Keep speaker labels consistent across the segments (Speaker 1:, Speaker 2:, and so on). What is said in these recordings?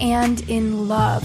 Speaker 1: and in love.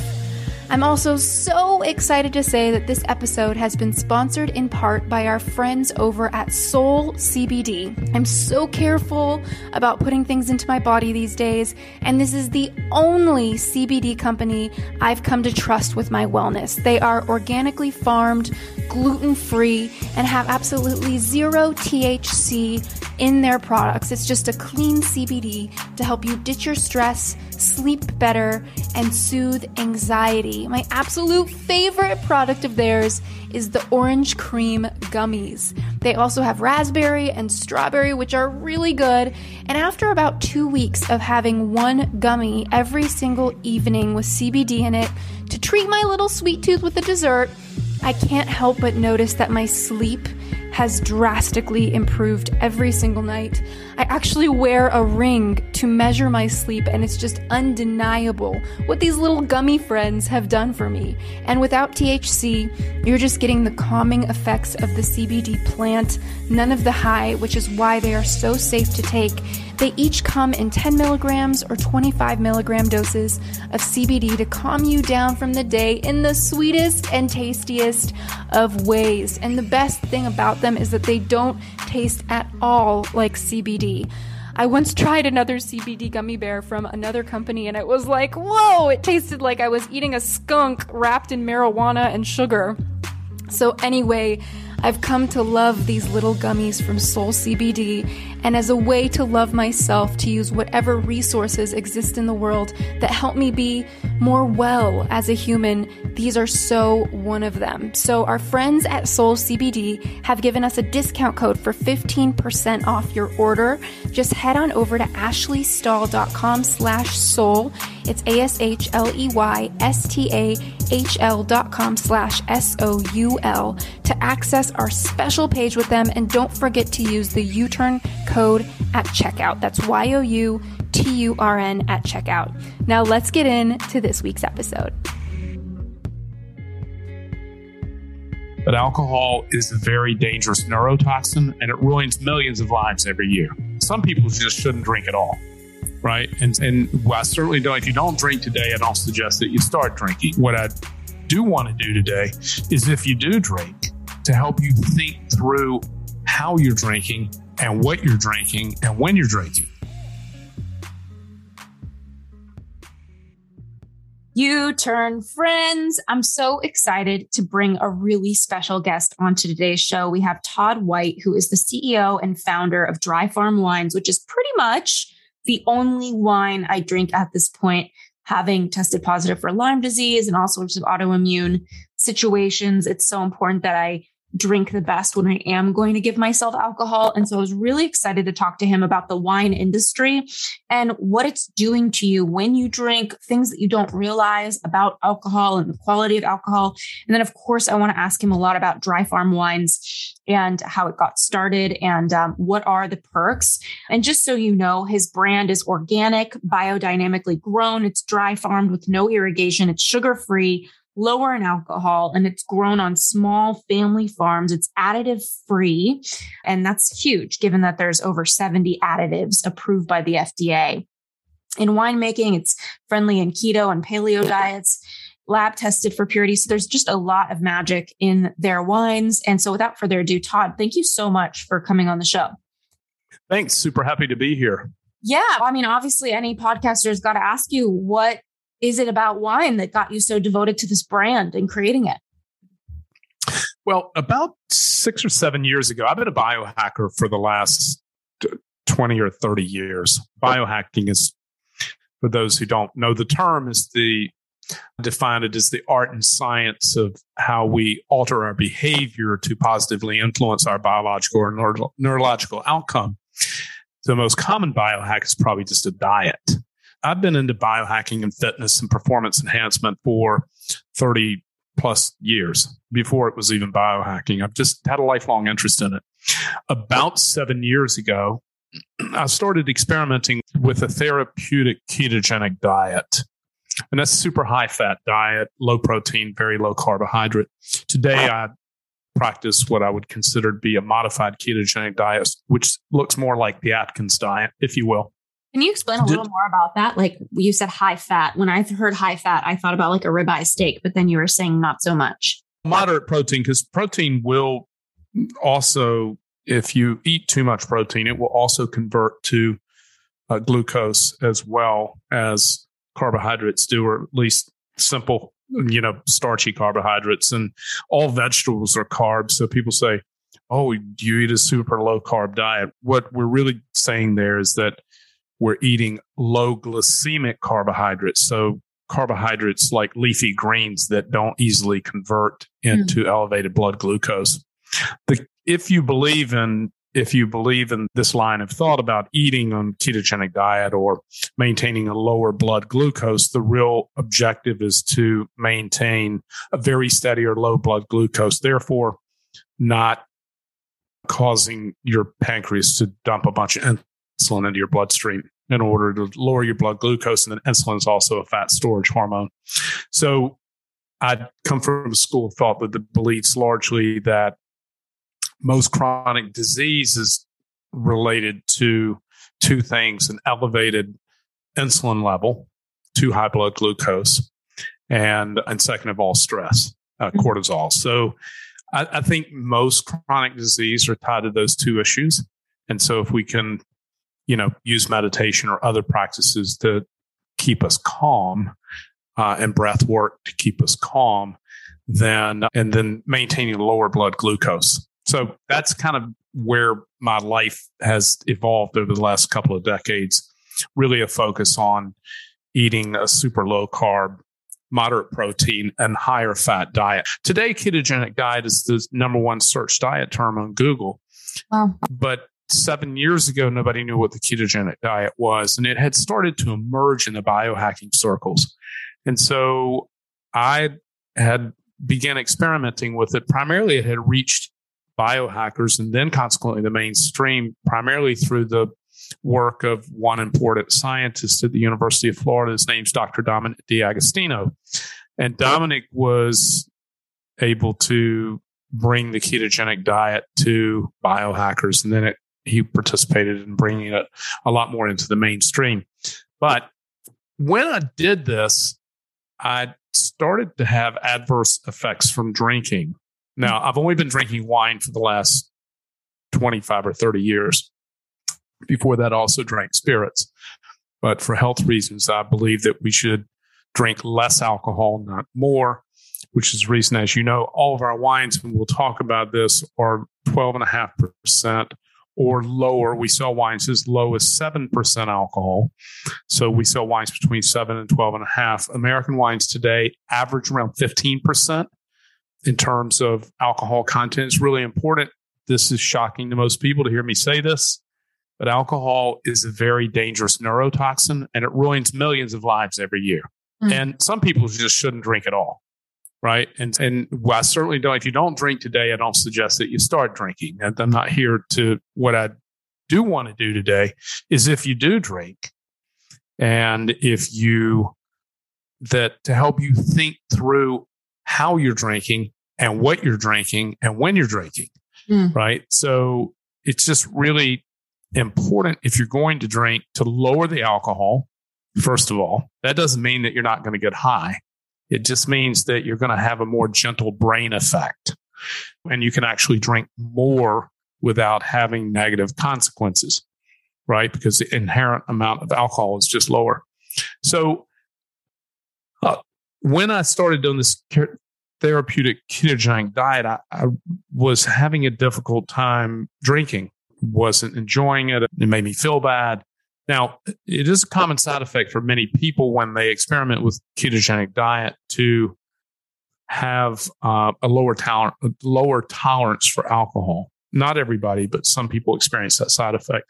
Speaker 1: I'm also so excited to say that this episode has been sponsored in part by our friends over at Soul CBD. I'm so careful about putting things into my body these days, and this is the only CBD company I've come to trust with my wellness. They are organically farmed, gluten free, and have absolutely zero THC in their products. It's just a clean CBD to help you ditch your stress, sleep better, and soothe anxiety. My absolute favorite product of theirs is the orange cream gummies. They also have raspberry and strawberry, which are really good. And after about two weeks of having one gummy every single evening with CBD in it to treat my little sweet tooth with a dessert, I can't help but notice that my sleep has drastically improved every single night. I actually wear a ring to measure my sleep, and it's just undeniable what these little gummy friends have done for me. And without THC, you're just getting the calming effects of the CBD plant, none of the high, which is why they are so safe to take. They each come in 10 milligrams or 25 milligram doses of CBD to calm you down from the day in the sweetest and tastiest of ways. And the best thing about them is that they don't taste at all like CBD. I once tried another CBD gummy bear from another company and it was like, whoa, it tasted like I was eating a skunk wrapped in marijuana and sugar. So, anyway, I've come to love these little gummies from Soul CBD, and as a way to love myself, to use whatever resources exist in the world that help me be more well as a human, these are so one of them. So, our friends at Soul CBD have given us a discount code for 15% off your order. Just head on over to ashleystahl.com slash soul. It's A S H L E Y S T A H L dot com slash S O U L to access our special page with them. And don't forget to use the U turn code at checkout. That's Y O U T U R N at checkout. Now let's get into this week's episode.
Speaker 2: But alcohol is a very dangerous neurotoxin and it ruins millions of lives every year. Some people just shouldn't drink at all right? And and I certainly don't. If you don't drink today, I don't suggest that you start drinking. What I do want to do today is, if you do drink, to help you think through how you're drinking and what you're drinking and when you're drinking.
Speaker 1: You Turn friends. I'm so excited to bring a really special guest onto today's show. We have Todd White, who is the CEO and founder of Dry Farm Wines, which is pretty much the only wine I drink at this point, having tested positive for Lyme disease and all sorts of autoimmune situations. It's so important that I drink the best when I am going to give myself alcohol. And so I was really excited to talk to him about the wine industry and what it's doing to you when you drink, things that you don't realize about alcohol and the quality of alcohol. And then, of course, I want to ask him a lot about dry farm wines and how it got started and um, what are the perks. And just so you know, his brand is organic, biodynamically grown. It's dry farmed with no irrigation. It's sugar free lower in alcohol and it's grown on small family farms. It's additive free. And that's huge given that there's over 70 additives approved by the FDA. In winemaking, it's friendly in keto and paleo diets, lab tested for purity. So there's just a lot of magic in their wines. And so without further ado, Todd, thank you so much for coming on the show.
Speaker 2: Thanks. Super happy to be here.
Speaker 1: Yeah. I mean, obviously, any podcaster's got to ask you what is it about wine that got you so devoted to this brand and creating it?
Speaker 2: Well, about six or seven years ago, I've been a biohacker for the last 20 or 30 years. Biohacking is, for those who don't know the term, is the define it as the art and science of how we alter our behavior to positively influence our biological or neuro- neurological outcome. The most common biohack is probably just a diet I've been into biohacking and fitness and performance enhancement for 30 plus years before it was even biohacking. I've just had a lifelong interest in it. About seven years ago, I started experimenting with a therapeutic ketogenic diet. And that's a super high fat diet, low protein, very low carbohydrate. Today, I practice what I would consider to be a modified ketogenic diet, which looks more like the Atkins diet, if you will.
Speaker 3: Can you explain a little more about that? Like you said, high fat. When I heard high fat, I thought about like a ribeye steak, but then you were saying not so much.
Speaker 2: Moderate protein, because protein will also, if you eat too much protein, it will also convert to uh, glucose as well as carbohydrates do, or at least simple, you know, starchy carbohydrates. And all vegetables are carbs. So people say, oh, you eat a super low carb diet. What we're really saying there is that we're eating low glycemic carbohydrates. So carbohydrates like leafy greens that don't easily convert into mm. elevated blood glucose. The, if you believe in if you believe in this line of thought about eating on ketogenic diet or maintaining a lower blood glucose, the real objective is to maintain a very steady or low blood glucose, therefore not causing your pancreas to dump a bunch of insulin into your bloodstream in order to lower your blood glucose. And then insulin is also a fat storage hormone. So I come from a school of thought that the believes largely that most chronic disease is related to two things an elevated insulin level, too high blood glucose, and, and second of all, stress, uh, mm-hmm. cortisol. So I, I think most chronic disease are tied to those two issues. And so if we can, you know, use meditation or other practices to keep us calm uh, and breath work to keep us calm, then and then maintaining lower blood glucose so that's kind of where my life has evolved over the last couple of decades. Really a focus on eating a super low carb, moderate protein, and higher fat diet. Today, ketogenic diet is the number one search diet term on Google. Wow. But seven years ago, nobody knew what the ketogenic diet was, and it had started to emerge in the biohacking circles. And so I had began experimenting with it. Primarily, it had reached biohackers and then consequently the mainstream, primarily through the work of one important scientist at the University of Florida. His name's Dr. Dominic D'Agostino. And Dominic was able to bring the ketogenic diet to biohackers. And then it, he participated in bringing it a lot more into the mainstream. But when I did this, I started to have adverse effects from drinking. Now, I've only been drinking wine for the last 25 or 30 years. Before that, I also drank spirits. But for health reasons, I believe that we should drink less alcohol, not more, which is the reason, as you know, all of our wines, when we'll talk about this, are 12.5% or lower. We sell wines as low as 7% alcohol. So we sell wines between 7 and 12.5. American wines today average around 15% in terms of alcohol content. It's really important. This is shocking to most people to hear me say this, but alcohol is a very dangerous neurotoxin and it ruins millions of lives every year. Mm-hmm. And some people just shouldn't drink at all. Right. And, and well, I certainly don't, if you don't drink today, I don't suggest that you start drinking. I'm not here to, what I do want to do today is if you do drink and if you, that to help you think through how you're drinking and what you're drinking and when you're drinking. Mm. Right. So it's just really important if you're going to drink to lower the alcohol, first of all. That doesn't mean that you're not going to get high. It just means that you're going to have a more gentle brain effect and you can actually drink more without having negative consequences, right? Because the inherent amount of alcohol is just lower. So, uh, when I started doing this therapeutic ketogenic diet, I, I, was having a difficult time drinking, wasn't enjoying it. It made me feel bad. Now, it is a common side effect for many people when they experiment with ketogenic diet to have uh, a lower tolerance, lower tolerance for alcohol. Not everybody, but some people experience that side effect.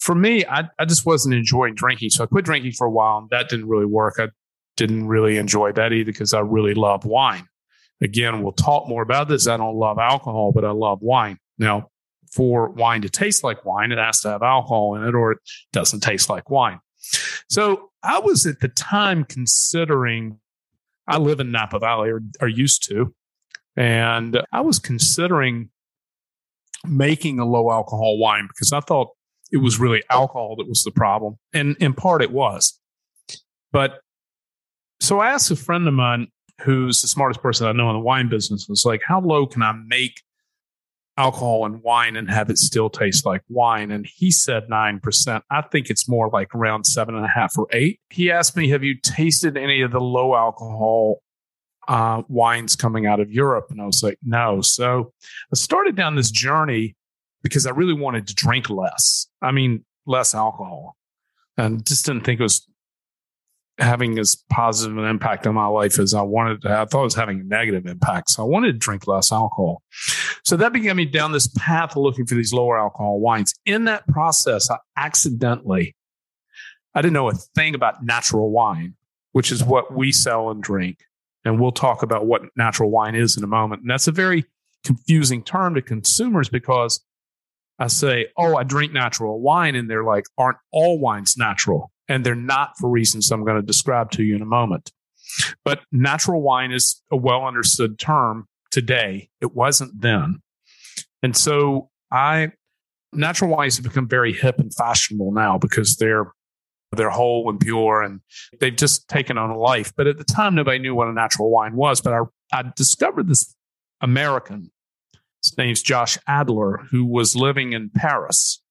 Speaker 2: for me, I, I just wasn't enjoying drinking. So I quit drinking for a while and that didn't really work. I didn't really enjoy that either because I really love wine. Again, we'll talk more about this. I don't love alcohol, but I love wine. Now, for wine to taste like wine, it has to have alcohol in it or it doesn't taste like wine. So I was at the time considering, I live in Napa Valley or, or used to, and I was considering making a low alcohol wine because I thought it was really alcohol that was the problem. And in part it was. But so I asked a friend of mine who's the smartest person I know in the wine business was like, how low can I make alcohol and wine and have it still taste like wine? And he said 9%. I think it's more like around seven and a half or eight. He asked me, have you tasted any of the low alcohol uh, wines coming out of Europe? And I was like, no. So I started down this journey because I really wanted to drink less. I mean, less alcohol and just didn't think it was having as positive an impact on my life as I wanted to. I thought it was having a negative impact. So I wanted to drink less alcohol. So that began me down this path of looking for these lower alcohol wines. In that process, I accidentally, I didn't know a thing about natural wine, which is what we sell and drink. And we'll talk about what natural wine is in a moment. And that's a very confusing term to consumers because I say, Oh, I drink natural wine. And they're like, Aren't all wines natural? And they're not for reasons I'm going to describe to you in a moment. But natural wine is a well understood term today. It wasn't then. And so I natural wines have become very hip and fashionable now because they're they're whole and pure and they've just taken on a life. But at the time nobody knew what a natural wine was. But I, I discovered this American. His name's Josh Adler, who was living in Paris.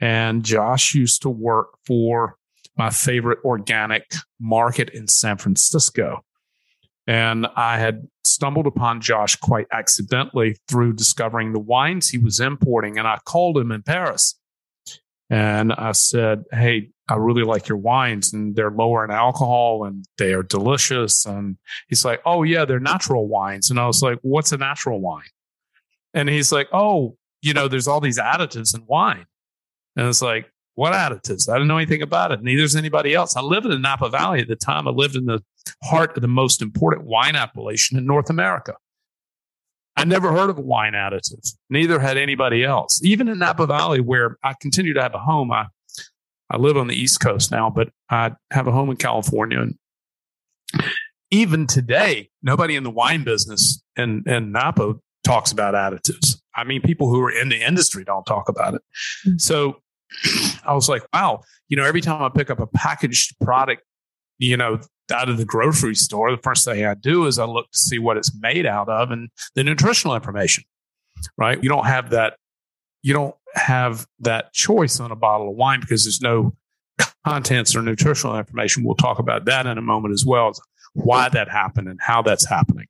Speaker 2: And Josh used to work for my favorite organic market in San Francisco. And I had stumbled upon Josh quite accidentally through discovering the wines he was importing. And I called him in Paris and I said, Hey, I really like your wines and they're lower in alcohol and they are delicious. And he's like, Oh, yeah, they're natural wines. And I was like, What's a natural wine? And he's like, Oh, you know, there's all these additives in wine. And it's like, what additives? I didn't know anything about it. Neither does anybody else. I lived in the Napa Valley at the time. I lived in the heart of the most important wine appellation in North America. I never heard of a wine additive. Neither had anybody else. Even in Napa Valley, where I continue to have a home, I, I live on the East Coast now, but I have a home in California. And even today, nobody in the wine business in, in Napa talks about additives. I mean, people who are in the industry don't talk about it. Mm-hmm. So I was like, wow, you know, every time I pick up a packaged product, you know, out of the grocery store, the first thing I do is I look to see what it's made out of and the nutritional information, right? You don't have that, you don't have that choice on a bottle of wine because there's no contents or nutritional information. We'll talk about that in a moment as well, as why that happened and how that's happening.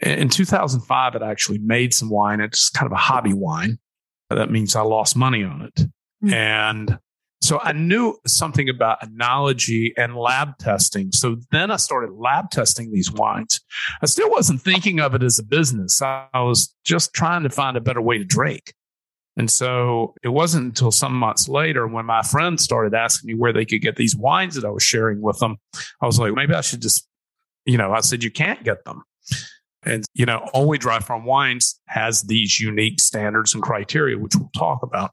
Speaker 2: In 2005, I actually made some wine. It's kind of a hobby wine. That means I lost money on it. Mm-hmm. And so I knew something about enology and lab testing. So then I started lab testing these wines. I still wasn't thinking of it as a business. I was just trying to find a better way to drink. And so it wasn't until some months later when my friends started asking me where they could get these wines that I was sharing with them. I was like, maybe I should just, you know, I said, you can't get them. And, you know, only dry farm wines has these unique standards and criteria, which we'll talk about.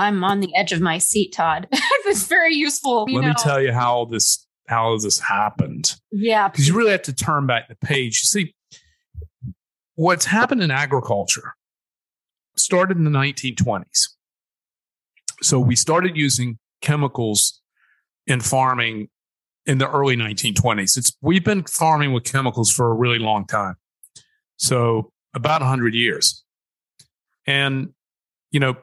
Speaker 3: I'm on the edge of my seat, Todd. it's very useful.
Speaker 2: Let know. me tell you how this how this happened.
Speaker 3: Yeah,
Speaker 2: because you really have to turn back the page. You see, what's happened in agriculture started in the 1920s. So we started using chemicals in farming in the early 1920s. It's we've been farming with chemicals for a really long time. So about 100 years. And you know,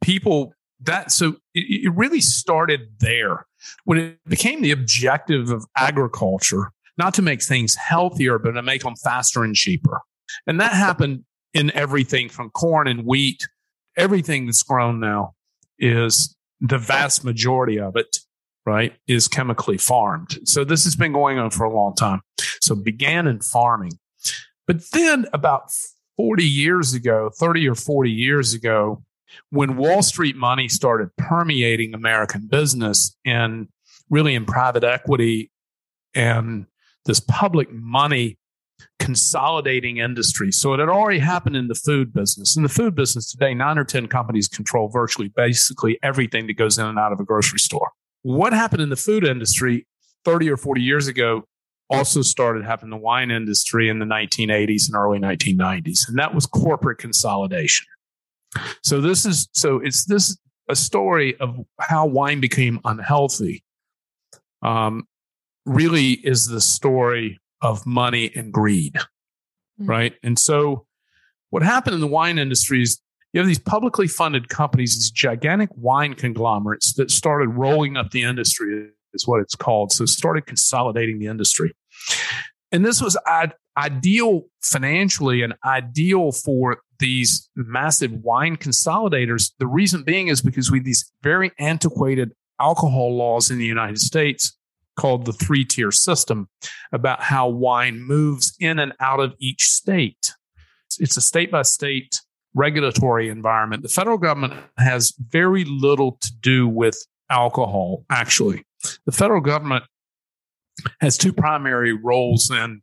Speaker 2: people that so it, it really started there. When it became the objective of agriculture not to make things healthier but to make them faster and cheaper. And that happened in everything from corn and wheat. Everything that's grown now is the vast majority of it right is chemically farmed. So this has been going on for a long time. So began in farming. But then about 40 years ago 30 or 40 years ago when Wall Street money started permeating American business and really in private equity and this public money consolidating industry. So it had already happened in the food business. In the food business today, nine or 10 companies control virtually basically everything that goes in and out of a grocery store. What happened in the food industry 30 or 40 years ago also started happening in the wine industry in the 1980s and early 1990s. And that was corporate consolidation. So this is so it's this a story of how wine became unhealthy. Um, really is the story of money and greed, mm-hmm. right? And so what happened in the wine industry is you have these publicly funded companies, these gigantic wine conglomerates that started rolling up the industry, is what it's called. So started consolidating the industry. And this was I- ideal financially and ideal for these massive wine consolidators. The reason being is because we have these very antiquated alcohol laws in the United States called the three tier system about how wine moves in and out of each state. It's a state by state regulatory environment. The federal government has very little to do with alcohol, actually. The federal government has two primary roles in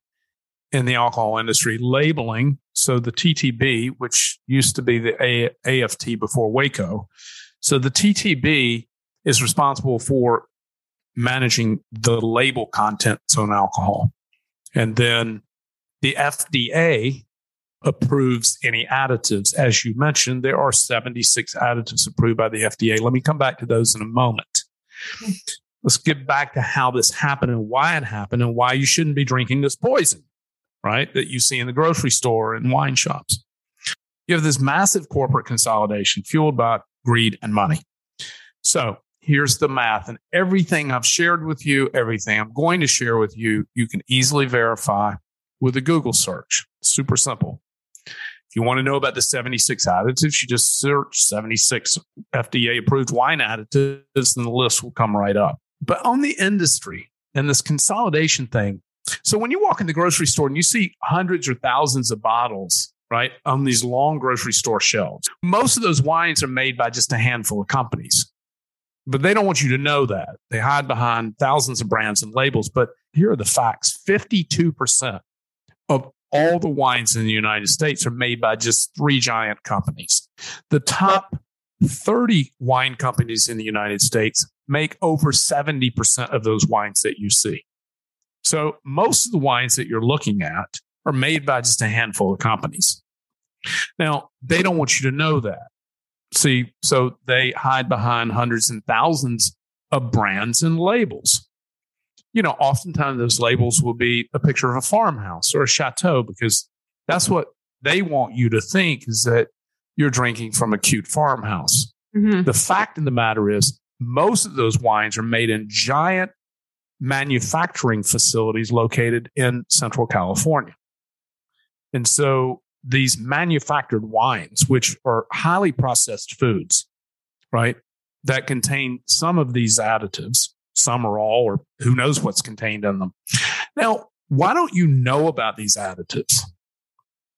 Speaker 2: in the alcohol industry labeling so the ttb which used to be the A- ATF before waco. So the ttb is responsible for managing the label contents on alcohol. And then the fda approves any additives. As you mentioned there are 76 additives approved by the fda let me come back to those in a moment. Let's get back to how this happened and why it happened and why you shouldn't be drinking this poison, right? That you see in the grocery store and wine shops. You have this massive corporate consolidation fueled by greed and money. So here's the math and everything I've shared with you, everything I'm going to share with you, you can easily verify with a Google search. Super simple. If you want to know about the 76 additives, you just search 76 FDA approved wine additives and the list will come right up. But on the industry and this consolidation thing, so when you walk in the grocery store and you see hundreds or thousands of bottles, right, on these long grocery store shelves, most of those wines are made by just a handful of companies. But they don't want you to know that. They hide behind thousands of brands and labels. But here are the facts 52% of all the wines in the United States are made by just three giant companies. The top 30 wine companies in the United States make over 70% of those wines that you see. So most of the wines that you're looking at are made by just a handful of companies. Now, they don't want you to know that. See, so they hide behind hundreds and thousands of brands and labels. You know, oftentimes those labels will be a picture of a farmhouse or a chateau because that's what they want you to think is that you're drinking from a cute farmhouse. Mm-hmm. The fact of the matter is, most of those wines are made in giant manufacturing facilities located in Central California. And so these manufactured wines, which are highly processed foods, right, that contain some of these additives, some or all, or who knows what's contained in them. Now, why don't you know about these additives?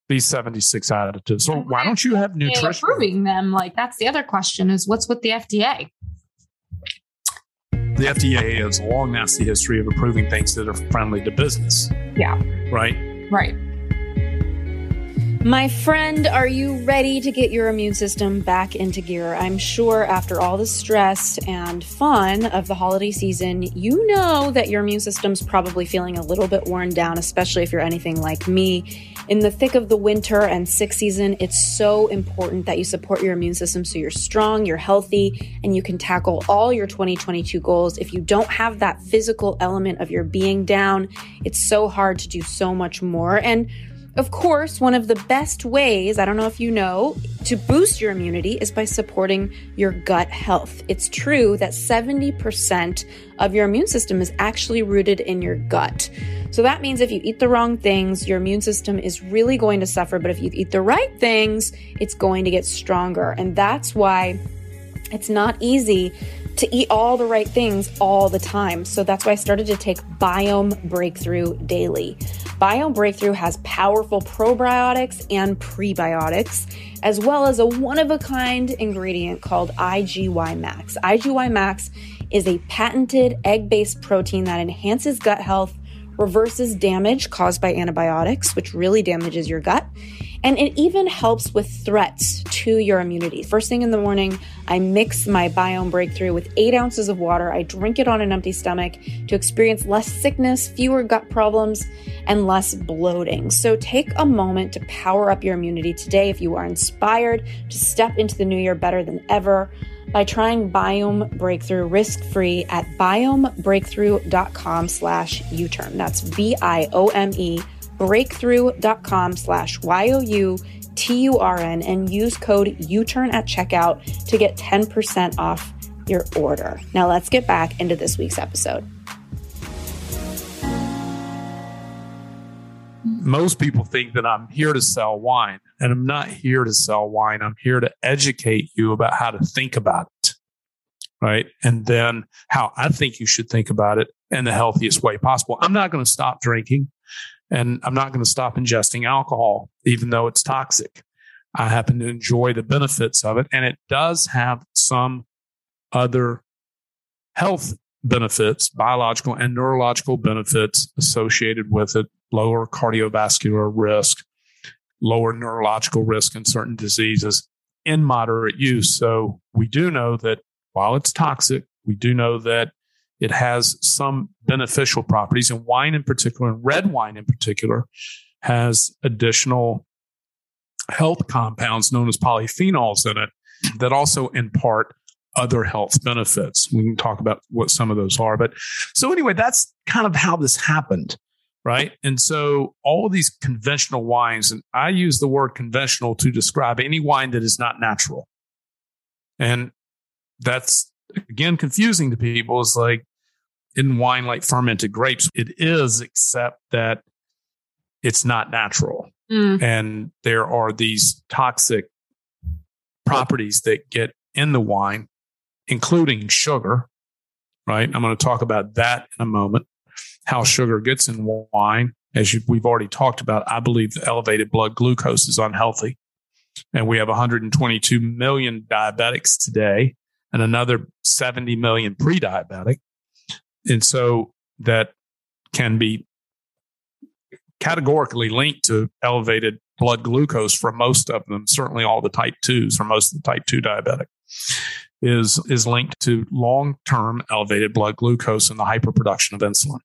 Speaker 2: These 76 additives, or why don't you have nutrition?
Speaker 4: Approving them, like that's the other question: is what's with the FDA?
Speaker 2: The FDA has a long, nasty history of approving things that are friendly to business.
Speaker 4: Yeah.
Speaker 2: Right?
Speaker 4: Right.
Speaker 3: My friend, are you ready to get your immune system back into gear? I'm sure after all the stress and fun of the holiday season, you know that your immune system's probably feeling a little bit worn down, especially if you're anything like me. In the thick of the winter and sick season, it's so important that you support your immune system so you're strong, you're healthy, and you can tackle all your 2022 goals. If you don't have that physical element of your being down, it's so hard to do so much more. And of course, one of the best ways, I don't know if you know, to boost your immunity is by supporting your gut health. It's true that 70% of your immune system is actually rooted in your gut. So that means if you eat the wrong things, your immune system is really going to suffer. But if you eat the right things, it's going to get stronger. And that's why it's not easy to eat all the right things all the time. So that's why I started to take Biome Breakthrough daily.
Speaker 5: Biome Breakthrough has powerful probiotics and prebiotics, as well as a one of a kind ingredient called IGY Max. IGY Max is a patented egg based protein that enhances gut health, reverses damage caused by antibiotics, which really damages your gut, and it even helps with threats to your immunity. First thing in the morning, I mix my biome breakthrough with eight ounces of water. I drink it on an empty stomach to experience less sickness, fewer gut problems, and less bloating. So take a moment to power up your immunity today if you are inspired to step into the new year better than ever by trying Biome Breakthrough risk-free at biomebreakthrough.com slash U-turn. That's B-I-O-M-E breakthrough.com slash Y-O-U-T-U-R-N and use code U-turn at checkout to get 10% off your order. Now let's get back into this week's episode.
Speaker 2: Most people think that I'm here to sell wine, and I'm not here to sell wine. I'm here to educate you about how to think about it, right? And then how I think you should think about it in the healthiest way possible. I'm not going to stop drinking. And I'm not going to stop ingesting alcohol, even though it's toxic. I happen to enjoy the benefits of it. And it does have some other health benefits, biological and neurological benefits associated with it, lower cardiovascular risk, lower neurological risk in certain diseases in moderate use. So we do know that while it's toxic, we do know that it has some beneficial properties, and wine in particular, and red wine in particular, has additional health compounds known as polyphenols in it that also impart other health benefits. We can talk about what some of those are. But so, anyway, that's kind of how this happened. Right. And so all of these conventional wines, and I use the word conventional to describe any wine that is not natural. And that's again confusing to people. Is like, in wine like fermented grapes. It is, except that it's not natural. Mm. And there are these toxic properties that get in the wine, including sugar, right? I'm going to talk about that in a moment, how sugar gets in wine. As you, we've already talked about, I believe elevated blood glucose is unhealthy. And we have 122 million diabetics today and another 70 million pre diabetic. And so that can be categorically linked to elevated blood glucose for most of them, certainly all the type 2s for most of the type 2 diabetic is is linked to long-term elevated blood glucose and the hyperproduction of insulin.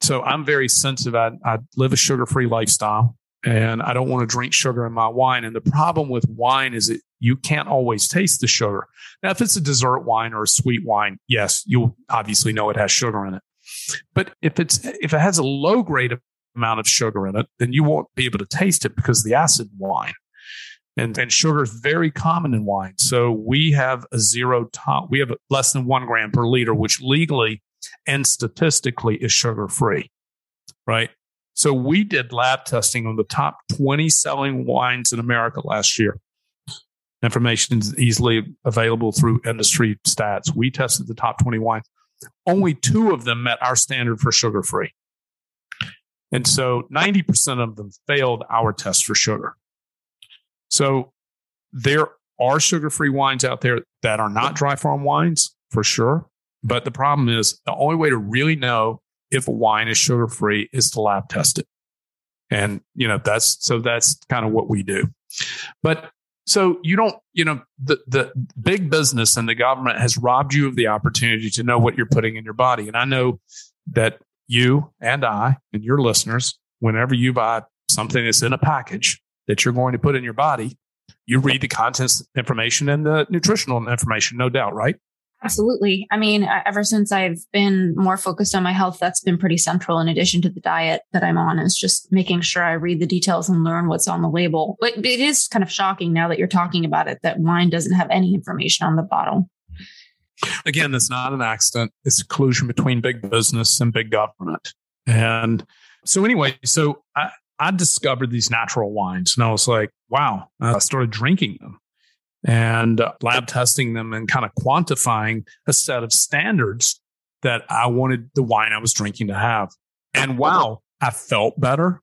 Speaker 2: So I'm very sensitive. I, I live a sugar-free lifestyle and I don't want to drink sugar in my wine. And the problem with wine is that you can't always taste the sugar. Now, if it's a dessert wine or a sweet wine, yes, you'll obviously know it has sugar in it. But if it's if it has a low grade amount of sugar in it, then you won't be able to taste it because the acid wine. And, and sugar is very common in wine. So we have a zero top, we have less than one gram per liter, which legally and statistically is sugar free, right? So we did lab testing on the top 20 selling wines in America last year. Information is easily available through industry stats. We tested the top 20 wines. Only two of them met our standard for sugar free. And so 90% of them failed our test for sugar. So there are sugar free wines out there that are not dry farm wines for sure. But the problem is the only way to really know if a wine is sugar free is to lab test it. And, you know, that's so that's kind of what we do. But so you don't, you know, the, the big business and the government has robbed you of the opportunity to know what you're putting in your body. And I know that you and I and your listeners, whenever you buy something that's in a package that you're going to put in your body, you read the contents information and the nutritional information, no doubt, right?
Speaker 3: Absolutely. I mean, ever since I've been more focused on my health, that's been pretty central in addition to the diet that I'm on is just making sure I read the details and learn what's on the label. But it is kind of shocking now that you're talking about it that wine doesn't have any information on the bottle.
Speaker 2: Again, that's not an accident. It's a collusion between big business and big government. And so anyway, so I, I discovered these natural wines and I was like, wow, I started drinking them and uh, lab testing them and kind of quantifying a set of standards that I wanted the wine I was drinking to have. And wow, I felt better.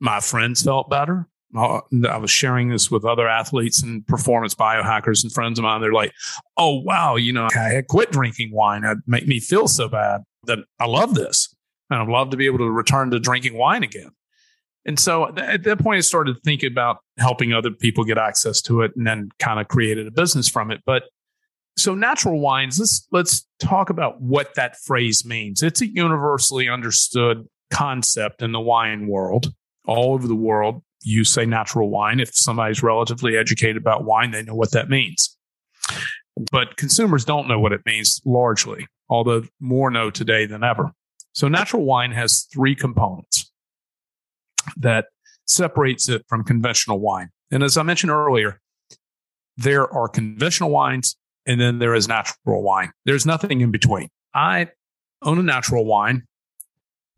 Speaker 2: My friends felt better. Uh, I was sharing this with other athletes and performance biohackers and friends of mine. They're like, "Oh wow, you know, I had quit drinking wine. It made me feel so bad that I love this, and I'd love to be able to return to drinking wine again." And so at that point, I started thinking about helping other people get access to it, and then kind of created a business from it. But so natural wines, let's let's talk about what that phrase means. It's a universally understood concept in the wine world all over the world you say natural wine. If somebody's relatively educated about wine, they know what that means. But consumers don't know what it means largely, although more know today than ever. So natural wine has three components that separates it from conventional wine. And as I mentioned earlier, there are conventional wines and then there is natural wine. There's nothing in between. I own a natural wine.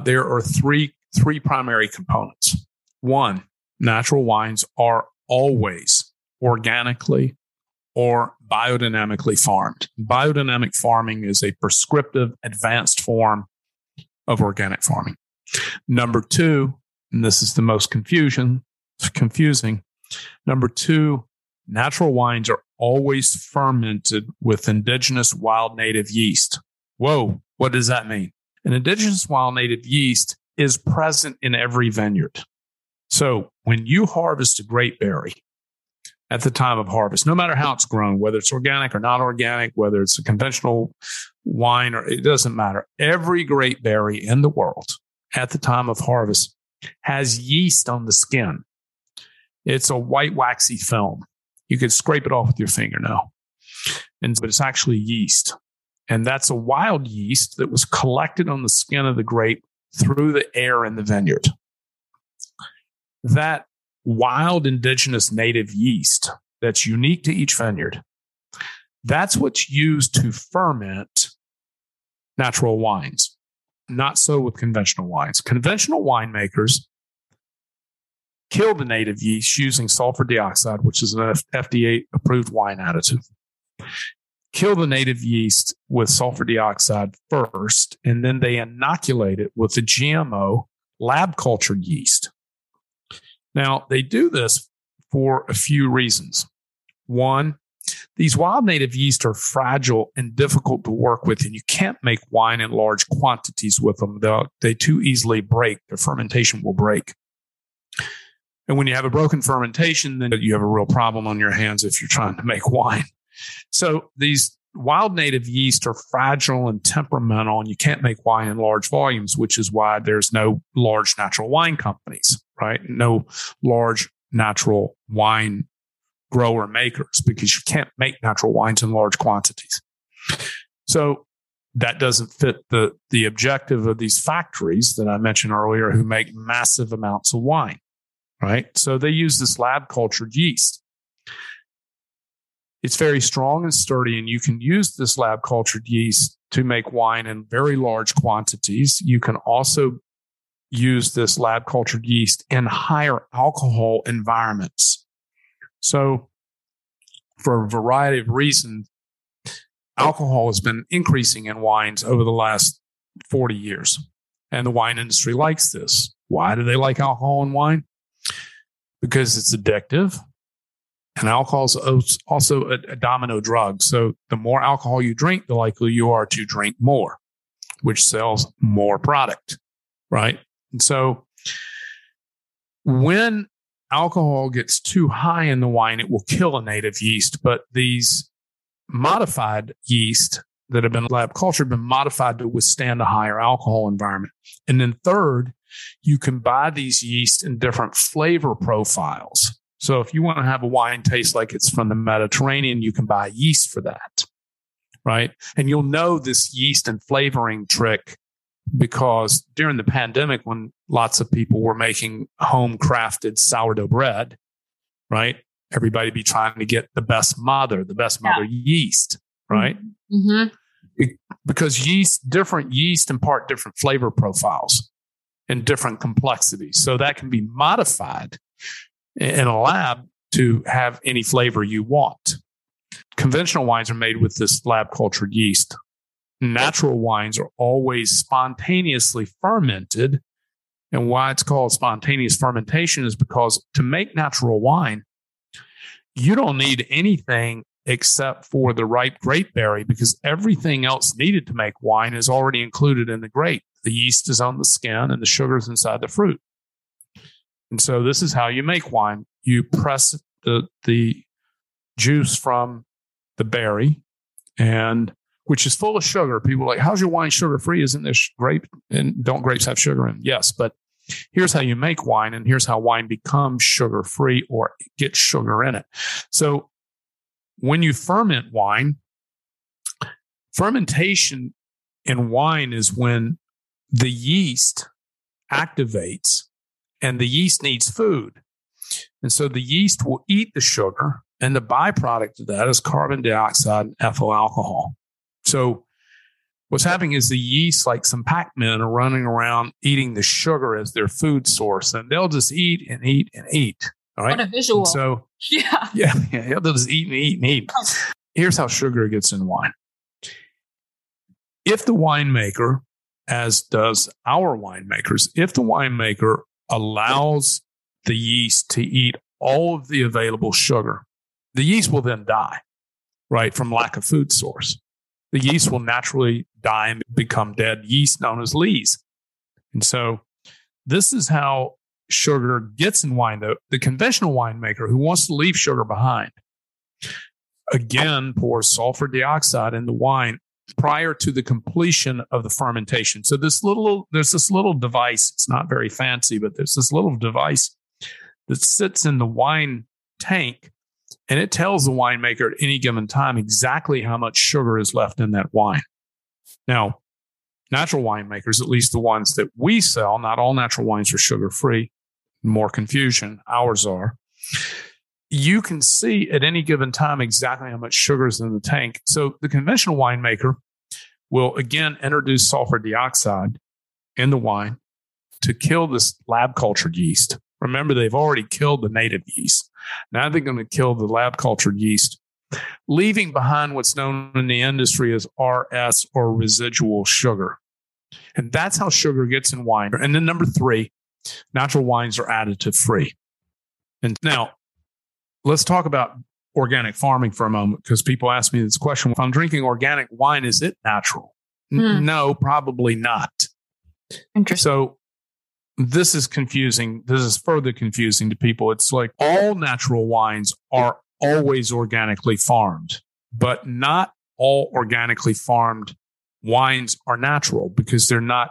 Speaker 2: There are three three primary components. One, natural wines are always organically or biodynamically farmed. Biodynamic farming is a prescriptive, advanced form of organic farming. Number two, and this is the most confusion, confusing. Number two, natural wines are always fermented with indigenous wild native yeast. Whoa, what does that mean? An indigenous wild native yeast is present in every vineyard. So when you harvest a grape berry at the time of harvest, no matter how it's grown, whether it's organic or not organic, whether it's a conventional wine or it doesn't matter, every grape berry in the world at the time of harvest has yeast on the skin. It's a white waxy film. You could scrape it off with your fingernail. And but it's actually yeast. And that's a wild yeast that was collected on the skin of the grape through the air in the vineyard that wild indigenous native yeast that's unique to each vineyard, that's what's used to ferment natural wines. Not so with conventional wines. Conventional winemakers kill the native yeast using sulfur dioxide, which is an FDA approved wine additive. Kill the native yeast with sulfur dioxide first, and then they inoculate it with the GMO lab cultured yeast. Now, they do this for a few reasons. One, these wild native yeast are fragile and difficult to work with, and you can't make wine in large quantities with them. They'll, they too easily break. The fermentation will break. And when you have a broken fermentation, then you have a real problem on your hands if you're trying to make wine. So these wild native yeast are fragile and temperamental, and you can't make wine in large volumes, which is why there's no large natural wine companies, right? No large natural wine grower makers because you can't make natural wines in large quantities. So that doesn't fit the, the objective of these factories that I mentioned earlier who make massive amounts of wine, right? So they use this lab cultured yeast. It's very strong and sturdy, and you can use this lab cultured yeast to make wine in very large quantities. You can also use this lab cultured yeast in higher alcohol environments. So, for a variety of reasons, alcohol has been increasing in wines over the last 40 years. And the wine industry likes this. Why do they like alcohol in wine? Because it's addictive. And alcohol is also a, a domino drug. So the more alcohol you drink, the likely you are to drink more, which sells more product, right? And so when alcohol gets too high in the wine, it will kill a native yeast. But these modified yeast that have been lab cultured have been modified to withstand a higher alcohol environment. And then third, you can buy these yeast in different flavor profiles. So if you want to have a wine taste like it's from the Mediterranean, you can buy yeast for that. Right. And you'll know this yeast and flavoring trick because during the pandemic, when lots of people were making home crafted sourdough bread, right? Everybody be trying to get the best mother, the best mother yeah. yeast, right? Mm-hmm. It, because yeast, different yeast impart different flavor profiles and different complexities. So that can be modified in a lab to have any flavor you want. Conventional wines are made with this lab cultured yeast. Natural wines are always spontaneously fermented And why it's called spontaneous fermentation is because to make natural wine, you don't need anything except for the ripe grape berry because everything else needed to make wine is already included in the grape. The yeast is on the skin and the sugar is inside the fruit. And so this is how you make wine. You press the the juice from the berry and which is full of sugar. People like, how's your wine sugar free? Isn't this grape? And don't grapes have sugar in? Yes, but here's how you make wine, and here's how wine becomes sugar free or gets sugar in it. So when you ferment wine, fermentation in wine is when the yeast activates and the yeast needs food. And so the yeast will eat the sugar, and the byproduct of that is carbon dioxide and ethyl alcohol. So what's happening is the yeast, like some Pac-Men, are running around eating the sugar as their food source, and they'll just eat and eat and eat. All right.
Speaker 3: What a visual.
Speaker 2: And so
Speaker 3: yeah.
Speaker 2: yeah, yeah, they'll just eat and eat and eat. Oh. Here's how sugar gets in wine. If the winemaker, as does our winemakers, if the winemaker allows the yeast to eat all of the available sugar, the yeast will then die, right, from lack of food source the yeast will naturally die and become dead yeast known as lees. And so this is how sugar gets in wine. The, the conventional winemaker who wants to leave sugar behind, again, pours sulfur dioxide in the wine prior to the completion of the fermentation. So this little, there's this little device. It's not very fancy, but there's this little device that sits in the wine tank and it tells the winemaker at any given time exactly how much sugar is left in that wine. Now, natural winemakers, at least the ones that we sell, not all natural wines are sugar free. More confusion, ours are. You can see at any given time exactly how much sugar is in the tank. So the conventional winemaker will again introduce sulfur dioxide in the wine to kill this lab cultured yeast. Remember, they've already killed the native yeast. Now they're going to kill the lab cultured yeast, leaving behind what's known in the industry as RS or residual sugar. And that's how sugar gets in wine. And then number three, natural wines are additive free. And now let's talk about organic farming for a moment because people ask me this question if I'm drinking organic wine, is it natural?
Speaker 3: Hmm.
Speaker 2: No, probably not.
Speaker 3: Interesting.
Speaker 2: So this is confusing. This is further confusing to people. It's like all natural wines are always organically farmed, but not all organically farmed wines are natural because they're not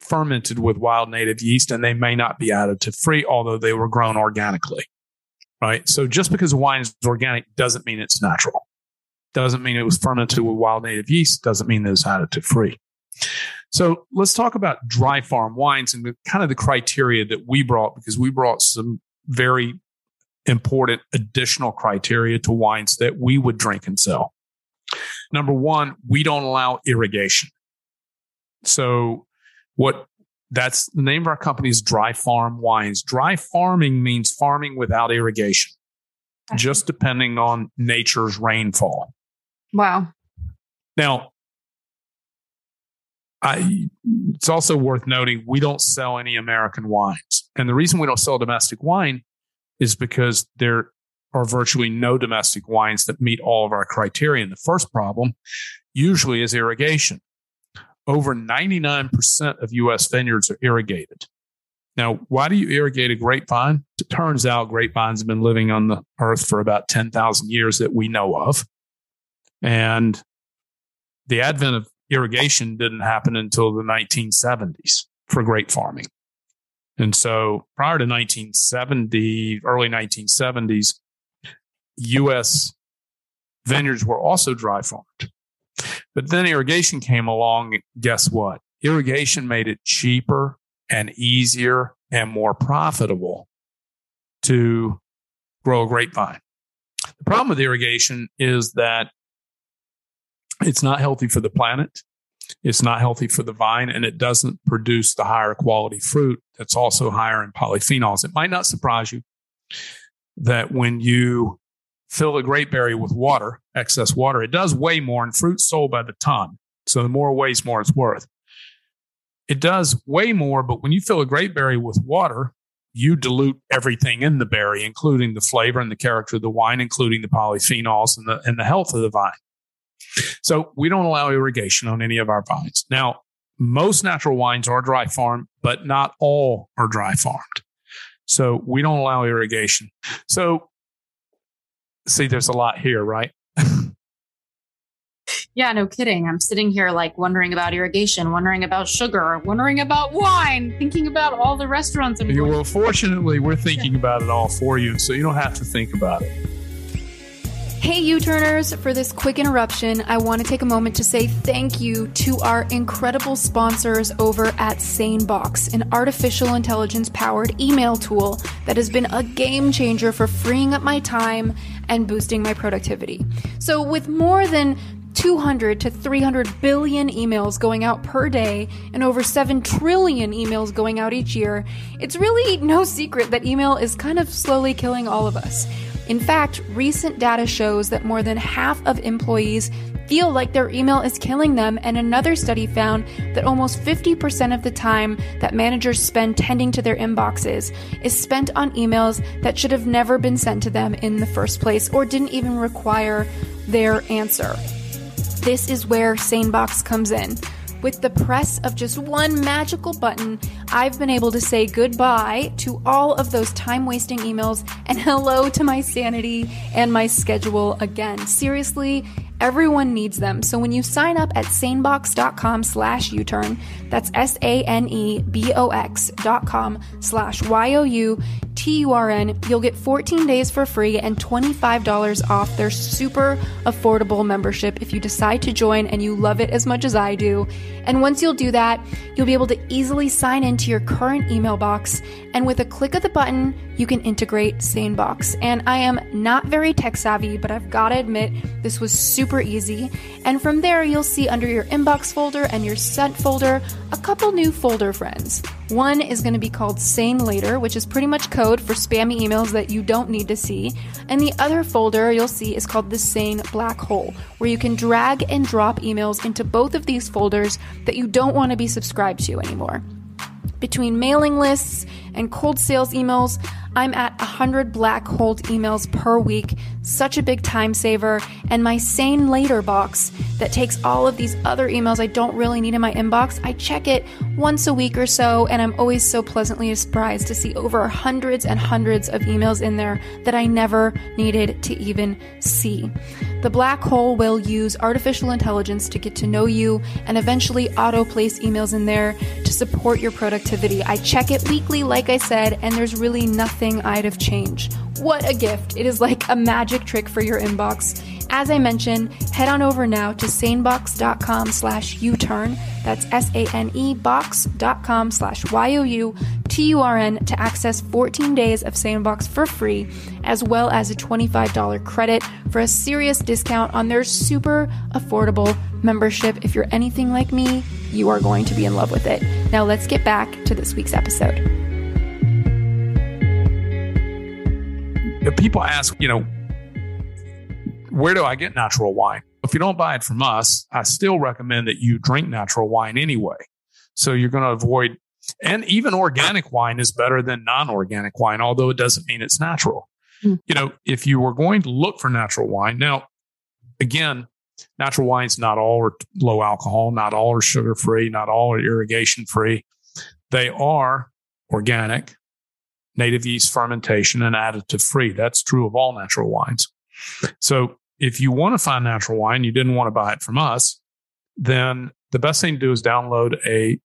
Speaker 2: fermented with wild native yeast and they may not be additive free, although they were grown organically. Right. So just because wine is organic doesn't mean it's natural. Doesn't mean it was fermented with wild native yeast. Doesn't mean it's additive free. So let's talk about dry farm wines and the, kind of the criteria that we brought because we brought some very important additional criteria to wines that we would drink and sell. Number one, we don't allow irrigation. So what that's the name of our company is Dry Farm Wines. Dry farming means farming without irrigation, just depending on nature's rainfall.
Speaker 3: Wow.
Speaker 2: Now, I, it's also worth noting we don't sell any American wines. And the reason we don't sell domestic wine is because there are virtually no domestic wines that meet all of our criteria. And the first problem usually is irrigation. Over 99% of US vineyards are irrigated. Now, why do you irrigate a grapevine? It turns out grapevines have been living on the earth for about 10,000 years that we know of. And the advent of irrigation didn't happen until the 1970s for grape farming. And so prior to 1970, early 1970s, US vineyards were also dry farmed. But then irrigation came along. Guess what? Irrigation made it cheaper and easier and more profitable to grow a grapevine. The problem with irrigation is that it's not healthy for the planet. It's not healthy for the vine and it doesn't produce the higher quality fruit that's also higher in polyphenols. It might not surprise you that when you fill a grape berry with water, excess water, it does weigh more and fruit's sold by the ton. So the more it weighs, more it's worth. it does weigh more. But when you fill a grape berry with water, you dilute everything in the berry, including the flavor and the character of the wine, including the polyphenols and the and the health of the vine. So we don't allow irrigation on any of our vines. Now, most natural wines are dry farmed, but not all are dry farmed. So we don't allow irrigation. So see, there's a lot here, right?
Speaker 3: yeah, no kidding. I'm sitting here like wondering about irrigation, wondering about sugar, wondering about wine, thinking about all the restaurants.
Speaker 2: I'm well, fortunately, we're thinking about it all for you, so you don't have to think about it.
Speaker 1: Hey, U Turners, for this quick interruption, I want to take a moment to say thank you to our incredible sponsors over at SaneBox, an artificial intelligence powered email tool that has been a game changer for freeing up my time and boosting my productivity. So, with more than 200 to 300 billion emails going out per day and over 7 trillion emails going out each year, it's really no secret that email is kind of slowly killing all of us. In fact, recent data shows that more than half of employees feel like their email is killing them, and another study found that almost 50% of the time that managers spend tending to their inboxes is spent on emails that should have never been sent to them in the first place or didn't even require their answer. This is where SaneBox comes in. With the press of just one magical button, I've been able to say goodbye to all of those time wasting emails and hello to my sanity and my schedule again. Seriously, Everyone needs them. So when you sign up at sanebox.com slash U-turn, that's S-A-N-E-B-O-X dot com slash Y-O-U-T-U-R-N, you'll get 14 days for free and $25 off their super affordable membership if you decide to join and you love it as much as I do. And once you'll do that, you'll be able to easily sign into your current email box. And with a click of the button, you can integrate SaneBox. And I am not very tech savvy, but I've got to admit, this was super easy. And from there, you'll see under your inbox folder and your sent folder a couple new folder friends. One is going to be called Sane Later, which is pretty much code for spammy emails that you don't need to see. And the other folder you'll see is called the Sane Black Hole, where you can drag and drop emails into both of these folders that you don't want to be subscribed to anymore. Between mailing lists and cold sales emails, I'm at 100 black hole emails per week, such a big time saver, and my Sane Later box that takes all of these other emails I don't really need in my inbox. I check it once a week or so, and I'm always so pleasantly surprised to see over hundreds and hundreds of emails in there that I never needed to even see. The black hole will use artificial intelligence to get to know you and eventually auto place emails in there to support your productivity. I check it weekly, like I said, and there's really nothing I'd have changed. What a gift! It is like a magic trick for your inbox. As I mentioned, head on over now to sanebox.com slash U-turn. That's S-A-N-E box.com slash Y-O-U-T-U-R-N to access 14 days of SaneBox for free, as well as a $25 credit for a serious discount on their super affordable membership. If you're anything like me, you are going to be in love with it. Now let's get back to this week's episode.
Speaker 2: People ask, you know, where do I get natural wine? If you don't buy it from us, I still recommend that you drink natural wine anyway. So you're going to avoid, and even organic wine is better than non organic wine, although it doesn't mean it's natural. Mm. You know, if you were going to look for natural wine, now, again, natural wines, not all are low alcohol, not all are sugar free, not all are irrigation free. They are organic, native yeast fermentation, and additive free. That's true of all natural wines. So if you want to find natural wine, you didn't want to buy it from us, then the best thing to do is download a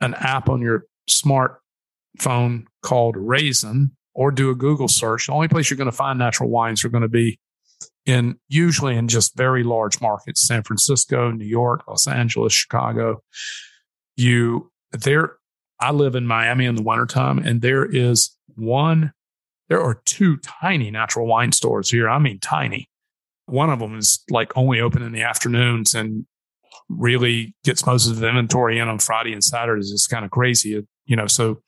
Speaker 2: an app on your smartphone called Raisin or do a Google search. The only place you're going to find natural wines are going to be in usually in just very large markets, San Francisco, New York, Los Angeles, Chicago. You there I live in Miami in the wintertime and there is one there are two tiny natural wine stores here. I mean tiny one of them is like only open in the afternoons and really gets most of the inventory in on Friday and Saturdays. It's kind of crazy, you know. So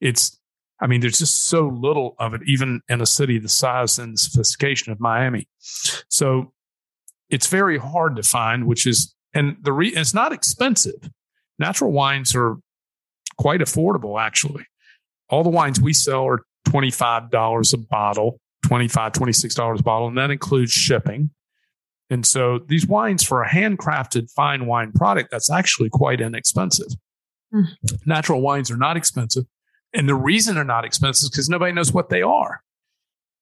Speaker 2: it's, I mean, there's just so little of it, even in a city the size and sophistication of Miami. So it's very hard to find, which is, and the re, it's not expensive. natural wines are quite affordable, actually. All the wines we sell are $25 a bottle, $25, $26 a bottle, and that includes shipping. And so these wines for a handcrafted fine wine product, that's actually quite inexpensive. Mm. Natural wines are not expensive. And the reason they're not expensive is because nobody knows what they are.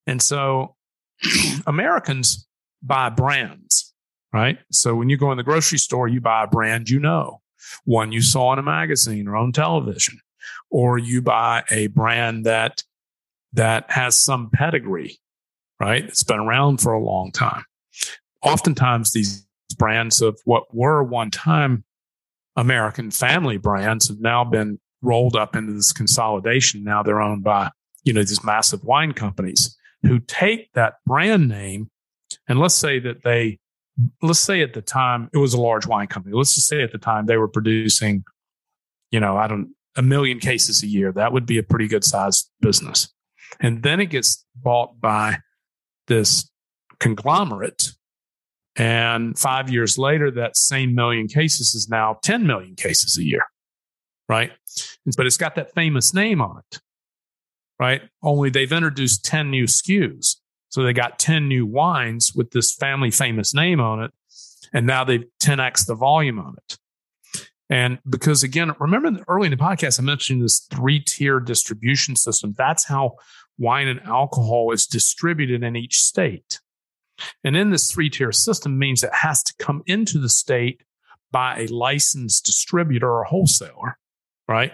Speaker 2: And so Americans buy brands, right? So when you go in the grocery store, you buy a brand you know, one you saw in a magazine or on television, or you buy a brand that that has some pedigree, right? It's been around for a long time. Oftentimes, these brands of what were one time American family brands have now been rolled up into this consolidation. Now they're owned by, you know, these massive wine companies who take that brand name and let's say that they, let's say at the time it was a large wine company. Let's just say at the time they were producing, you know, I don't, a million cases a year. That would be a pretty good sized business. And then it gets bought by this conglomerate. And five years later, that same million cases is now 10 million cases a year. Right. But it's got that famous name on it right? Only they've introduced 10 new SKUs. So they got 10 new wines with this family famous name on it. And now they've 10x the volume on it. And because again, remember early in the podcast, I mentioned this three tier distribution system. That's how wine and alcohol is distributed in each state. And in this three tier system means it has to come into the state by a licensed distributor or wholesaler, right?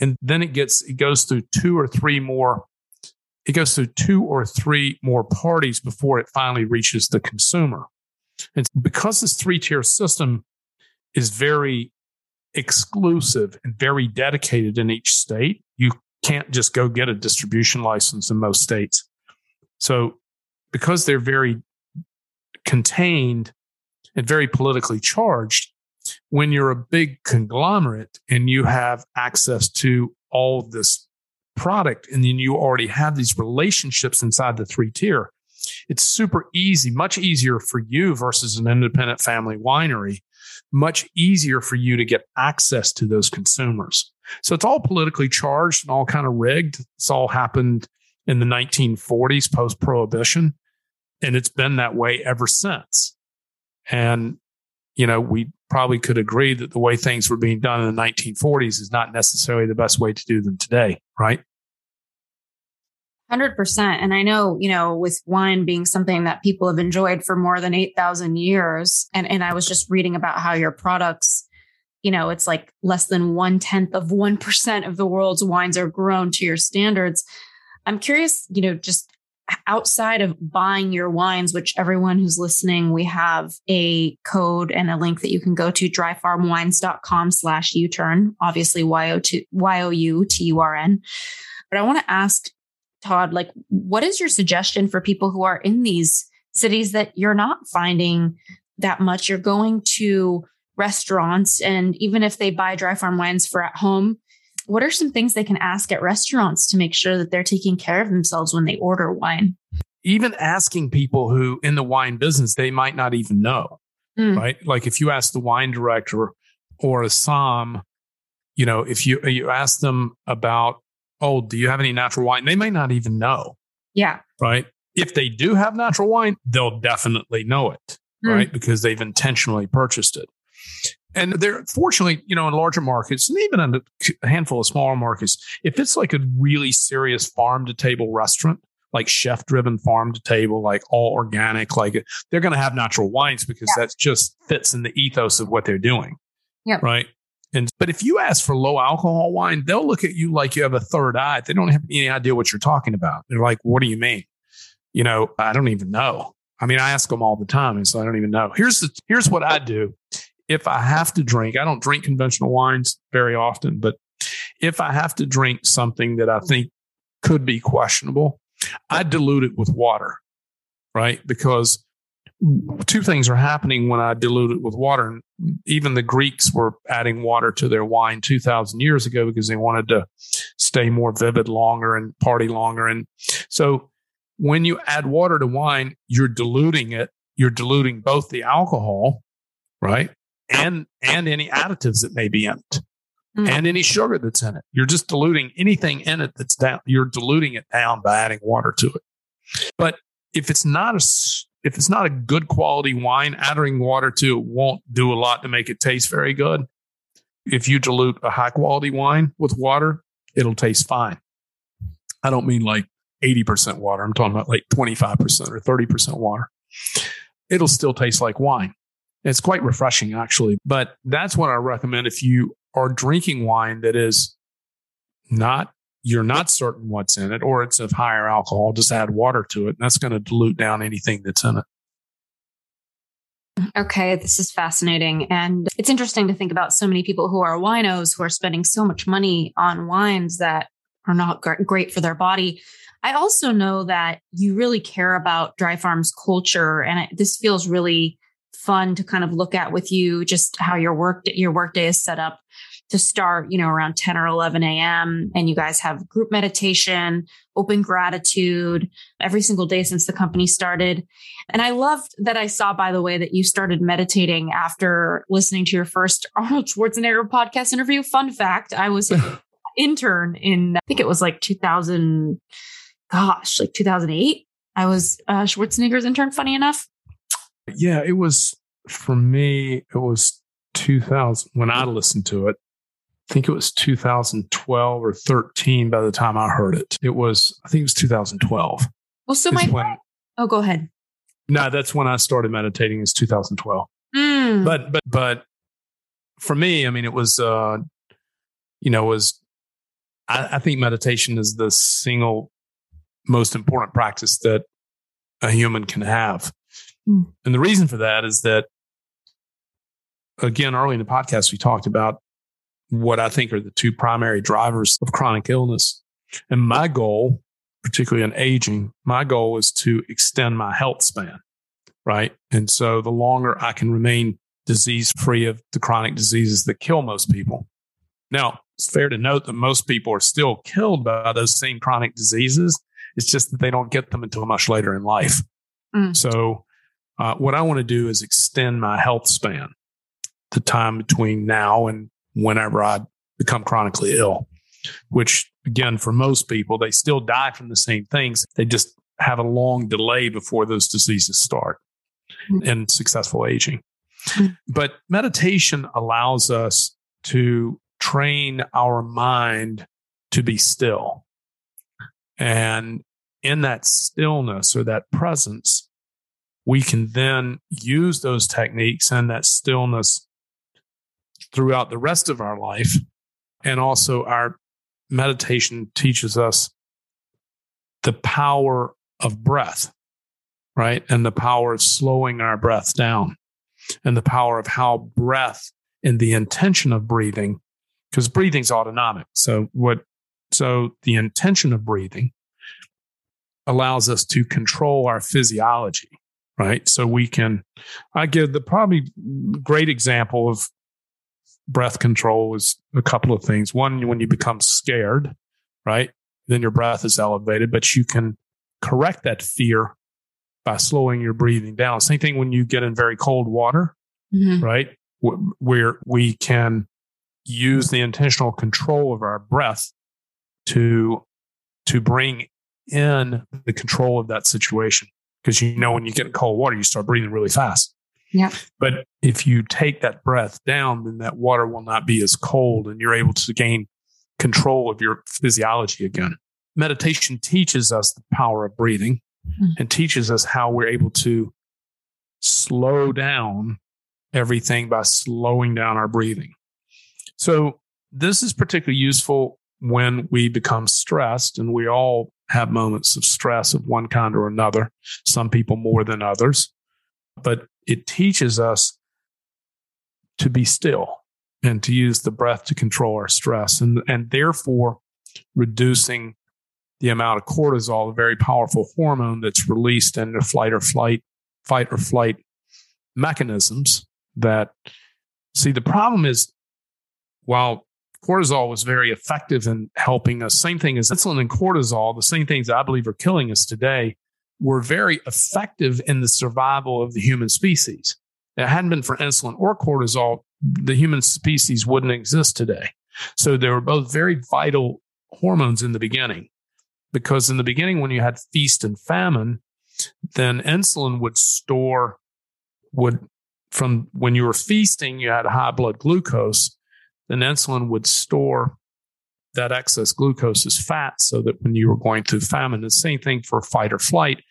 Speaker 2: And then it gets, it goes through two or three more, it goes through two or three more parties before it finally reaches the consumer. And because this three tier system is very exclusive and very dedicated in each state, you can't just go get a distribution license in most states. So, because they're very contained and very politically charged, when you're a big conglomerate and you have access to all this product and then you already have these relationships inside the three tier, it's super easy, much easier for you versus an independent family winery, much easier for you to get access to those consumers. So it's all politically charged and all kind of rigged. It's all happened in the 1940s post prohibition. And it's been that way ever since. And you know, we probably could agree that the way things were being done in the 1940s is not necessarily the best way to do them today, right?
Speaker 3: 100%. And I know, you know, with wine being something that people have enjoyed for more than 8,000 years, and, and I was just reading about how your products, you know, it's like less than one tenth of 1% of the world's wines are grown to your standards. I'm curious, you know, just outside of buying your wines, which everyone who's listening, we have a code and a link that you can go to dryfarmwines.com slash U-turn, obviously Y-O-U-T-U-R-N. But I want to ask Todd, like, what is your suggestion for people who are in these cities that you're not finding that much? You're going to restaurants and even if they buy dry farm wines for at home, what are some things they can ask at restaurants to make sure that they're taking care of themselves when they order wine?
Speaker 2: Even asking people who in the wine business, they might not even know, mm. right? Like if you ask the wine director or a som, you know, if you you ask them about, oh, do you have any natural wine? They may not even know.
Speaker 3: Yeah.
Speaker 2: Right. If they do have natural wine, they'll definitely know it, mm. right? Because they've intentionally purchased it. And they're fortunately, you know, in larger markets and even in a handful of smaller markets, if it's like a really serious farm to table restaurant, like chef driven farm to table, like all organic, like they're going to have natural wines because yeah. that just fits in the ethos of what they're doing.
Speaker 3: Yeah.
Speaker 2: Right. And, but if you ask for low alcohol wine, they'll look at you like you have a third eye. They don't have any idea what you're talking about. They're like, what do you mean? You know, I don't even know. I mean, I ask them all the time. And so I don't even know. Here's the, here's what I do if I have to drink, I don't drink conventional wines very often, but if I have to drink something that I think could be questionable, I dilute it with water, right? Because two things are happening when I dilute it with water. Even the Greeks were adding water to their wine 2000 years ago because they wanted to stay more vivid longer and party longer. And so when you add water to wine, you're diluting it. You're diluting both the alcohol, right? And and any additives that may be in it
Speaker 3: Mm.
Speaker 2: and any sugar that's in it. You're just diluting anything in it that's down. You're diluting it down by adding water to it. But if it's not a if it's not a good quality wine, adding water to it won't do a lot to make it taste very good. If you dilute a high quality wine with water, it'll taste fine. I don't mean like 80% water. I'm talking about like 25% or 30% water. It'll still taste like wine. It's quite refreshing, actually. But that's what I recommend if you are drinking wine that is not, you're not certain what's in it, or it's of higher alcohol, just add water to it. And that's going to dilute down anything that's in it.
Speaker 3: Okay, this is fascinating. And it's interesting to think about so many people who are winos who are spending so much money on wines that are not great for their body. I also know that you really care about Dry Farm's culture, and it, this feels really fun to kind of look at with you just how your work your workday is set up to start you know around 10 or 11 a.m and you guys have group meditation open gratitude every single day since the company started. And i loved that i saw by the way that you started meditating after listening to your first arnold schwarzenegger podcast interview. Fun fact i was intern in i think it was like 2000 gosh like 2008 i was uh, schwarzenegger's intern funny enough
Speaker 2: Yeah, it was for me, it was 2000 when I listened to it. I think it was 2012 or 13 by the time I heard it. It was, I think it was 2012.
Speaker 3: well so my
Speaker 2: when,
Speaker 3: oh go ahead
Speaker 2: no, that's when I started meditating is 2012.
Speaker 3: Mm.
Speaker 2: But, but, but for me, I mean, it was, uh, you know, was, I, I think meditation is the single most important practice that a human can have.
Speaker 3: Mm.
Speaker 2: And the reason for that is that, again, early in the podcast, we talked about what I think are the two primary drivers of chronic illness. And my goal, particularly in aging, my goal is to extend my health span, right? And so the longer I can remain disease free of the chronic diseases that kill most people. Now, it's fair to note that most people are still killed by those same chronic diseases. It's just that they don't get them until much later in life.
Speaker 3: Mm.
Speaker 2: So, uh, what I want to do is extend my health span, the time between now and whenever I become chronically ill, which again, for most people, they still die from the same things. They just have a long delay before those diseases start
Speaker 3: Mm.
Speaker 2: and successful aging.
Speaker 3: Mm.
Speaker 2: But meditation allows us to train our mind to be still. And in that stillness or that presence, we can then use those techniques and that stillness throughout the rest of our life. And also, our meditation teaches us the power of breath, right? And the power of slowing our breath down and the power of how breath and the intention of breathing, because breathing's autonomic. So, what, so the intention of breathing allows us to control our physiology right? So we can, I give the probably great example of breath control is a couple of things. One, when you become scared, right? Then your breath is elevated, but you can correct that fear by slowing your breathing down. Same thing when you get in very cold water,
Speaker 3: Mhm.
Speaker 2: right? Where we can use the intentional control of our breath to to bring in the control of that situation because you know when you get in cold water you start breathing really fast
Speaker 3: Yeah.
Speaker 2: but if you take that breath down then that water will not be as cold and you're able to gain control of your physiology again meditation teaches us the power of breathing
Speaker 3: Mhm.
Speaker 2: and teaches us how we're able to slow down everything by slowing down our breathing so this is particularly useful when we become stressed and we all have moments of stress of one kind or another some people more than others. But it teaches us to be still and to use the breath to control our stress and and therefore reducing the amount of cortisol a very powerful hormone that's released in the flight or flight fight or flight mechanisms that see the problem is while cortisol was very effective in helping us same thing as insulin and cortisol the same things i believe are killing us today were very effective in the survival of the human species it hadn't been for insulin or cortisol, the human species wouldn't exist today. So they were both very vital hormones in the beginning. Because in the beginning, when you had feast and famine, then insulin would store, would from when you were feasting, you had high blood glucose, then insulin would store that excess glucose as fat so that when you were going through famine, the same thing for fight or flight.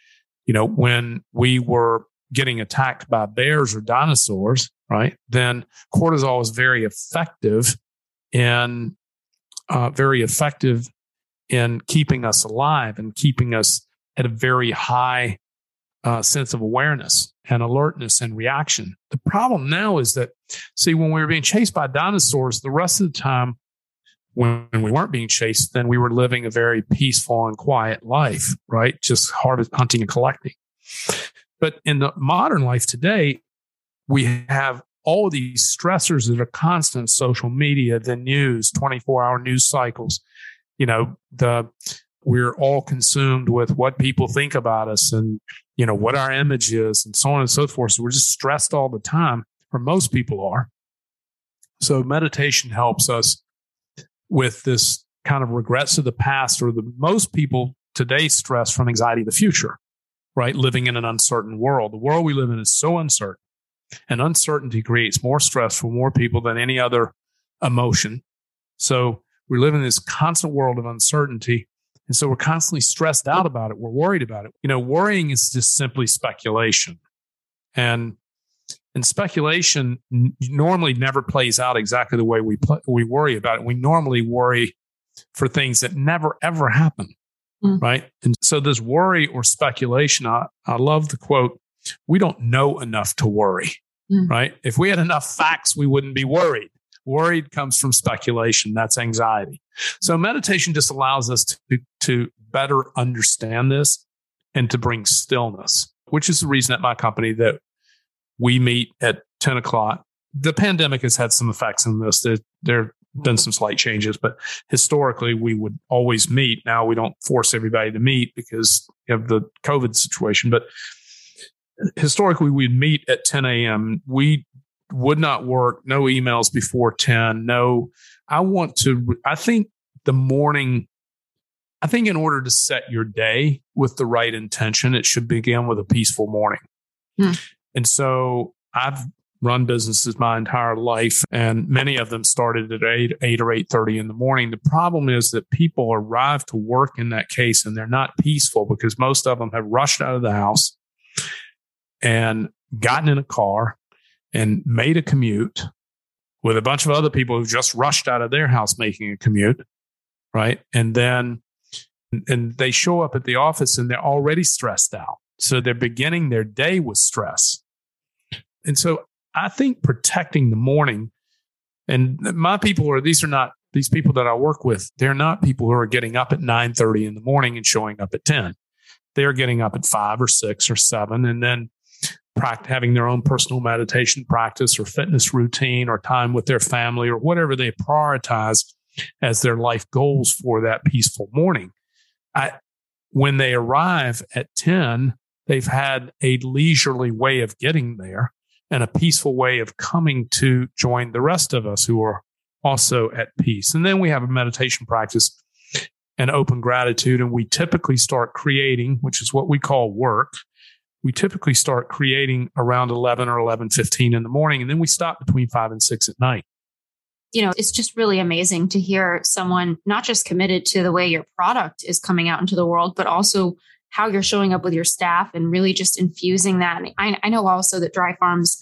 Speaker 2: You know, when we were getting attacked by bears or dinosaurs, right? Then cortisol is very effective in uh, very effective in keeping us alive and keeping us at a very high uh, sense of awareness and alertness and reaction. The problem now is that, see, when we were being chased by dinosaurs, the rest of the time when we weren't being chased, then we were living a very peaceful and quiet life, right? Just hard hunting and collecting. But in the modern life today, we have all these stressors that are constant social media, the news, 24 hour news cycles, you know, the, we're all consumed with what people think about us and, you know, what our image is and so on and so forth. So we're just stressed all the time, or most people are. So meditation helps us with this kind of regrets of the past or the most people today stress from anxiety of the future, right? Living in an uncertain world. The world we live in is so uncertain and uncertainty creates more stress for more people than any other emotion. So we live in this constant world of uncertainty. And so we're constantly stressed out about it. We're worried about it. You know, worrying is just simply speculation. And and speculation n- normally never plays out exactly the way we pl- we worry about it. We normally worry for things that never ever happen, mm. right? And so this worry or speculation, I, I love the quote: "We don't know enough to worry." mm. right? If we had enough facts, we wouldn't be worried. Worried comes from speculation. That's anxiety. So meditation just allows us to, to better understand this and to bring stillness, which is the reason at my company that we meet at 10 o'clock. The pandemic has had some effects in this. There, there been some slight changes, but historically we would always meet. Now we don't force everybody to meet because of the COVID situation, but historically we'd meet at 10 a.m. We would not work, no emails before 10. No, I want to, I think the morning, I think in order to set your day with the right intention, it should begin with a peaceful morning. Hmm. And so I've run businesses my entire life and many of them started at 8, 8 or 8.30 in the morning the problem is that people arrive to work in that case and they're not peaceful because most of them have rushed out of the house and gotten in a car and made a commute with a bunch of other people who just rushed out of their house making a commute, right? And then and they show up at the office and they're already stressed out. So they're beginning their day with stress. And so I think protecting the morning and my people are these are not these people that I work with, they're not people who are getting up at 9 30 in the morning and showing up at 10. They're getting up at five or six or seven and then having their own personal meditation practice or fitness routine or time with their family or whatever they prioritize as their life goals for that peaceful morning. I, when they arrive at 10, they've had a leisurely way of getting there and a peaceful way of coming to join the rest of us who are also at peace. And then we have a meditation practice and open gratitude. And we typically start creating, which is what we call work we typically start creating around 11 or 11.15 in the morning and then we stop between 5 and 6 at night.
Speaker 3: You know it's just really amazing to hear someone not just committed to the way your product is coming out into the world but also how you're showing up with your staff and really just infusing that. I, I know also that dry farms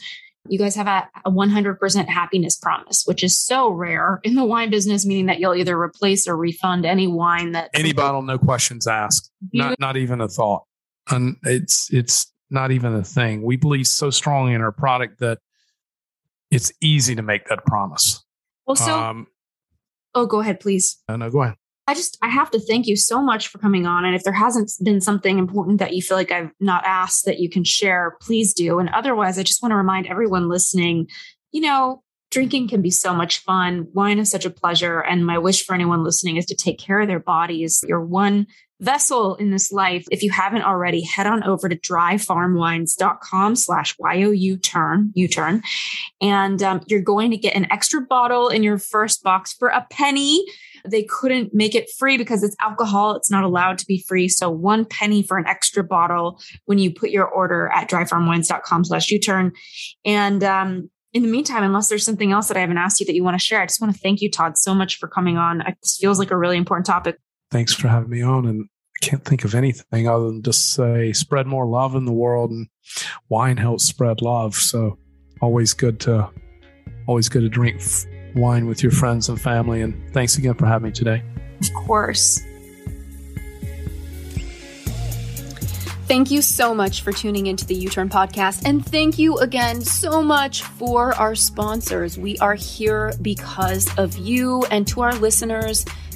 Speaker 3: you guys have a, a 100% happiness promise, which is so rare in the wine business, meaning that you'll either replace or refund any wine that
Speaker 2: any bottle, no questions asked, not not even a thought. And it's it's not even a thing. We believe so strongly in our product that it's easy to make that promise.
Speaker 3: Well, so, um, oh, go ahead, please.
Speaker 2: No, no, go ahead.
Speaker 3: I just, I have to thank you so much for coming on. And if there hasn't been something important that you feel like I've not asked that you can share, please do. And otherwise, I just want to remind everyone listening, you know, drinking can be so much fun. Wine is such a pleasure. And my wish for anyone listening is to take care of their bodies. Your one vessel in this life. If you haven't already, head on over to dryfarmwines.com slash YOU turn, U turn. And um, you're going to get an extra bottle in your first box for a penny. They couldn't make it free because it's alcohol. It's not allowed to be free. So one penny for an extra bottle when you put your order at dryfarmwines.com slash U-turn. And, um, in the meantime, unless there's something else that I haven't asked you that you want to share, I just want to thank you, Todd, so much for coming on. This feels like a really important topic.
Speaker 2: Thanks for having me on. And I can't think of anything other than just say spread more love in the world and wine helps spread love. So always good to always good to drink wine with your friends and family. And thanks again for having me today.
Speaker 3: Of course.
Speaker 1: Thank you so much for tuning into the U Turn podcast. And thank you again so much for our sponsors. We are here because of you and to our listeners.